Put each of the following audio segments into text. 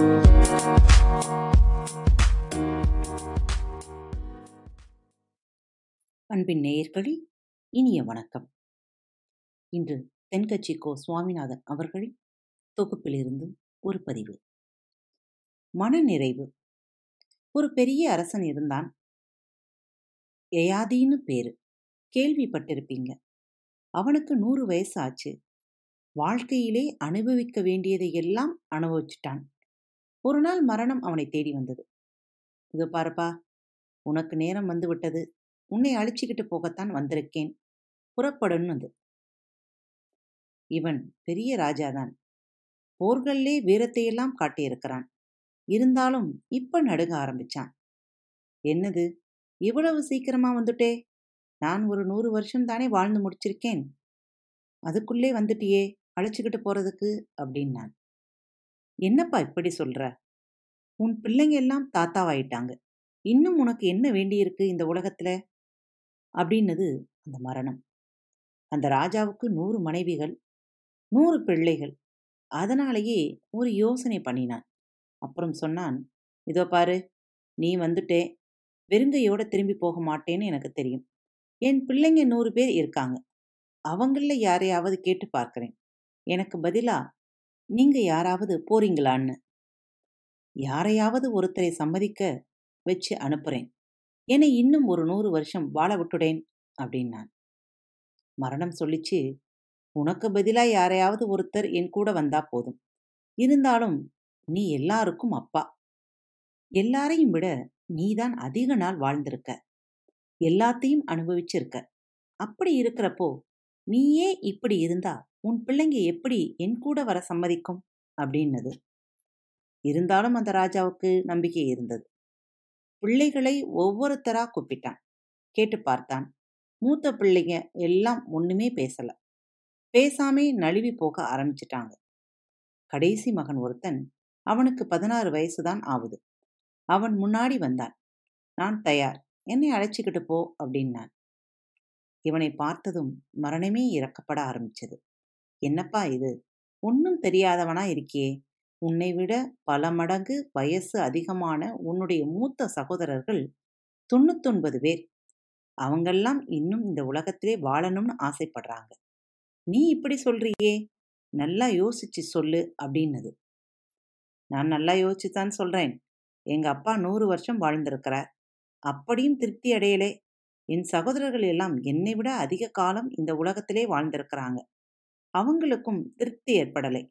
அன்பின் நேயர்களே இனிய வணக்கம். இன்று தென்கட்சி கோ சுவாமிநாதன் அவர்களின் தொகுப்பிலிருந்து ஒரு பதிவு. மனநிறைவு. ஒரு பெரிய அரசன் இருந்தான். எயாதின்னு பேரு. கேள்விப்பட்டிருப்பீங்க. அவனுக்கு நூறு வயசு ஆச்சு. வாழ்க்கையிலே அனுபவிக்க வேண்டியதை எல்லாம் அனுபவிச்சுட்டான். ஒரு நாள் மரணம் அவனை தேடி வந்தது. இது பாருப்பா உனக்கு நேரம் வந்து விட்டது. உன்னை அழிச்சுக்கிட்டு போகத்தான் வந்திருக்கேன். புறப்படுன்னு இவன் பெரிய ராஜாதான். போர்கள்லே வீரத்தையெல்லாம் காட்டியிருக்கிறான். இருந்தாலும் இப்ப நடுங்க ஆரம்பிச்சான். என்னது? இவ்வளவு சீக்கிரமா வந்துட்டே? நான் ஒரு நூறு வருஷம் தானே வாழ்ந்து முடிச்சிருக்கேன். அதுக்குள்ளே வந்துட்டியே அழைச்சிக்கிட்டு போறதுக்கு? அப்படின்னான். என்னப்பா இப்படி சொல்ற? உன் பிள்ளைங்க எல்லாம் தாத்தாவாயிட்டாங்க. இன்னும் உனக்கு என்ன வேண்டியிருக்கு இந்த உலகத்துல? அப்படின்னது அந்த மரணம். அந்த ராஜாவுக்கு நூறு மனைவிகள் நூறு பிள்ளைகள். அதனாலேயே ஒரு யோசனை பண்ணினான். அப்புறம் சொன்னான் இதோ பாரு நீ வந்துட்டே. வெறுங்கையோட திரும்பி போக மாட்டேன்னு எனக்கு தெரியும். என் பிள்ளைங்க நூறு பேர் இருக்காங்க. அவங்களில் யாரையாவது கேட்டு பார்க்குறேன். எனக்கு பதிலா நீங்க யாராவது போறீங்களான்னு? யாரையாவது ஒருத்தரை சம்மதிக்க வச்சு அனுப்புறேன். என்னை இன்னும் ஒரு நூறு வருஷம் வாழ விட்டுடேன் அப்படின்னான். மரணம் சொல்லிச்சு உனக்கு பதிலா யாரையாவது ஒருத்தர் என் கூட வந்தா போதும். இருந்தாலும் நீ எல்லாருக்கும் அப்பா. எல்லாரையும் விட நீதான் அதிக நாள் வாழ்ந்திருக்க. எல்லாத்தையும் அனுபவிச்சிருக்க. அப்படி இருக்கிறப்போ நீயே இப்படி இருந்தா உன் பிள்ளைங்க எப்படி என் கூட வர சம்மதிக்கும்? அப்படின்னது. இருந்தாலும் அந்த ராஜாவுக்கு நம்பிக்கை இருந்தது. பிள்ளைகளை ஒவ்வொருத்தரா கூப்பிட்டான். கேட்டு பார்த்தான். மூத்த பிள்ளைங்க எல்லாம் ஒண்ணுமே பேசல. பேசாமே நழுவி போக ஆரம்பிச்சிட்டாங்க. கடைசி மகன் ஒருத்தன் அவனுக்கு பதினாறு வயசுதான் ஆகுது. அவன் முன்னாடி வந்தான். நான் தயார். என்னை அழைச்சிக்கிட்டு போ அப்படின்னான். இவனை பார்த்ததும் மரணமே இறக்கப்பட ஆரம்பிச்சது. என்னப்பா இது? ஒன்னும் தெரியாதவனா இருக்கியே? உன்னை விட பல மடங்கு வயசு அதிகமான உன்னுடைய மூத்த சகோதரர்கள் தொண்ணூத்தொன்பது பேர். அவங்கெல்லாம் இன்னும் இந்த உலகத்திலே வாழணும்னு ஆசைப்படுறாங்க. நீ இப்படி சொல்றியே? நல்லா யோசிச்சு சொல்லு அப்படின்னது. நான் நல்லா யோசிச்சுதான் சொல்றேன். எங்க அப்பா நூறு வருஷம் வாழ்ந்திருக்கிறார். அப்படியும் திருப்தி அடையலே. என் சகோதரர்கள் எல்லாம் என்னை விட அதிக காலம் இந்த உலகத்திலே வாழ்ந்திருக்கிறாங்க. அவங்களுக்கும் திருப்தி ஏற்படலை.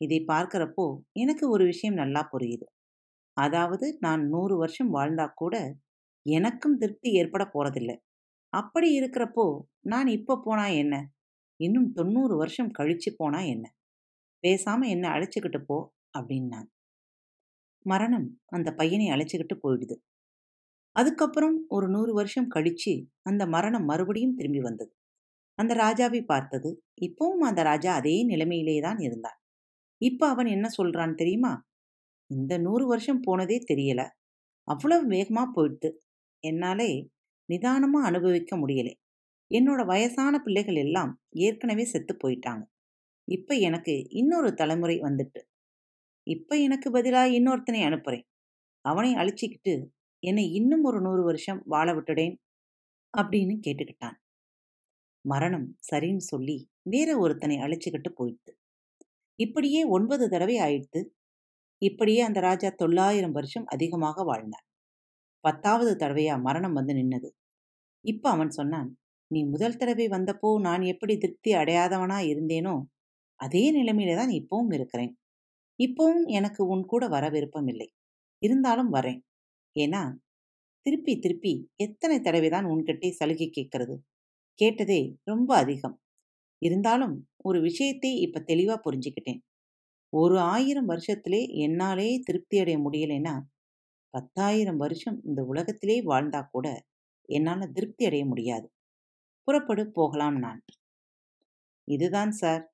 இதை பார்க்கிறப்போ எனக்கு ஒரு விஷயம் நல்லா புரியுது. அதாவது நான் நூறு வருஷம் வாழ்ந்தா கூட எனக்கும் திருப்தி ஏற்பட போறதில்லை. அப்படி இருக்கிறப்போ நான் இப்போ போனா என்ன? இன்னும் தொண்ணூறு வருஷம் கழிச்சு போனா என்ன? பேசாம என்ன அழைச்சிக்கிட்டு போ அப்படின்னான் மரணம் அந்த பையனை அழைச்சிக்கிட்டு போயிடுது. அதுக்கப்புறம் ஒரு நூறு வருஷம் கழிச்சு அந்த மரணம் மறுபடியும் திரும்பி வந்தது. அந்த ராஜாவை பார்த்தது. இப்பவும் அந்த ராஜா அதே நிலைமையிலே தான் இருந்தான் இப்ப அவன் என்ன சொல்றான் தெரியுமா? இந்த நூறு வருஷம் போனதே தெரியல. அவ்வளவு வேகமா போயிடுது. என்னாலே நிதானமா அனுபவிக்க முடியலை. என்னோட வயசான பிள்ளைகள் எல்லாம் ஏற்கனவே செத்து போயிட்டாங்க. இப்ப எனக்கு இன்னொரு தலைமுறை வந்துட்டு. இப்ப எனக்கு பதிலா இன்னொருத்தனை அனுப்புறேன். அவனை அழிச்சிக்கிட்டு என்னை இன்னும் ஒரு நூறு வருஷம் வாழ விட்டுடேன் அப்படின்னு கேட்டுக்கிட்டான். மரணம் சரின்னு சொல்லி வேற ஒருத்தனை அழைச்சிக்கிட்டு போயிட்டு இப்படியே ஒன்பது தடவை ஆயிடுத்து இப்படியே அந்த ராஜா தொள்ளாயிரம் வருஷம் அதிகமாக வாழ்ந்தார். பத்தாவது தடவையா மரணம் வந்து நின்னது. இப்ப அவன் சொன்னான் நீ முதல் தடவை வந்தப்போ நான் எப்படி திருப்தி அடையாதவனா இருந்தேனோ அதே நிலைமையில தான் இப்பவும் இருக்கிறேன். இப்பவும் எனக்கு உன் கூட வர விருப்பம் இல்லை. இருந்தாலும் வரேன். ஏன்னா திருப்பி திருப்பி எத்தனை தடவை தான் உன்கிட்டே சலுகை கேட்கறது? கேட்டதே ரொம்ப அதிகம். இருந்தாலும் ஒரு விஷயத்தை இப்ப தெளிவா புரிஞ்சுக்கிட்டேன். ஒரு ஆயிரம் வருஷத்திலே என்னாலே திருப்தி அடைய முடியலைன்னா பத்தாயிரம் வருஷம் இந்த உலகத்திலே வாழ்ந்தா கூட என்னால திருப்தி அடைய முடியாது. புறப்படு போகலாம் நான். இதுதான் சார்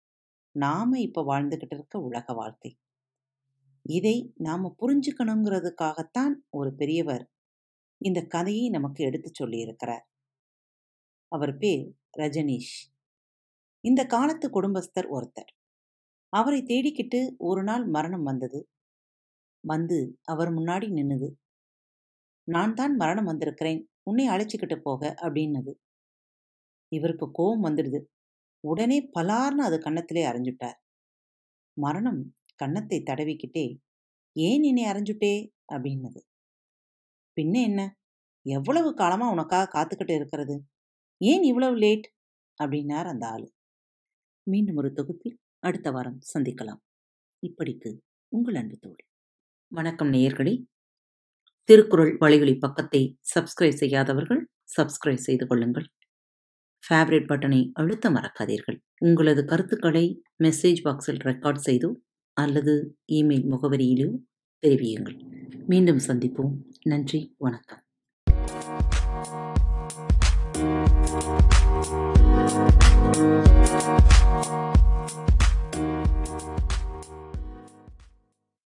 நாம இப்ப வாழ்ந்துகிட்டு இருக்க உலக வாழ்க்கை. இதை நாம புரிஞ்சுக்கணுங்கிறதுக்காகத்தான் ஒரு பெரியவர் இந்த கதையை நமக்கு எடுத்து சொல்லியிருக்கிறார். அவர் பேர் ரஜனீஷ். இந்த காலத்து குடும்பஸ்தர் ஒருத்தர். அவரை தேடிக்கிட்டு ஒரு நாள் மரணம் வந்தது. வந்து அவர் முன்னாடி நின்னுது. நான் தான் மரணம் வந்திருக்கிறேன். உன்னை அழைச்சிக்கிட்டு போக அப்படின்னது. இவருக்கு கோபம் வந்துடுது. உடனே பலார்னு அது கன்னத்திலே அரைஞ்சுட்டார். மரணம் கன்னத்தை தடவிக்கிட்டே ஏன் என்னை அரைஞ்சுட்டே? அப்படின்னது. பின்ன என்ன? எவ்வளவு காலமா உனக்காக காத்துக்கிட்டு இருக்கிறது? ஏன் இவ்வளவு லேட்? அப்படின்னார் அந்த ஆள். மீண்டும் ஒரு தொகுப்பில் அடுத்த வாரம் சந்திக்கலாம். இப்படிக்கு உங்கள் அன்பு தோழி. வணக்கம் நேயர்களே. திருக்குறள் வழிகளி பக்கத்தை சப்ஸ்கிரைப் செய்யாதவர்கள் சப்ஸ்கிரைப் செய்து கொள்ளுங்கள். ஃபேவரட் பட்டனை அழுத்த மறக்காதீர்கள். உங்களது கருத்துக்களை மெசேஜ் பாக்ஸில் ரெக்கார்ட் செய்தோ அல்லது இமெயில் முகவரியிலோ தெரிவியுங்கள். மீண்டும் சந்திப்போம். நன்றி. வணக்கம். Thank you.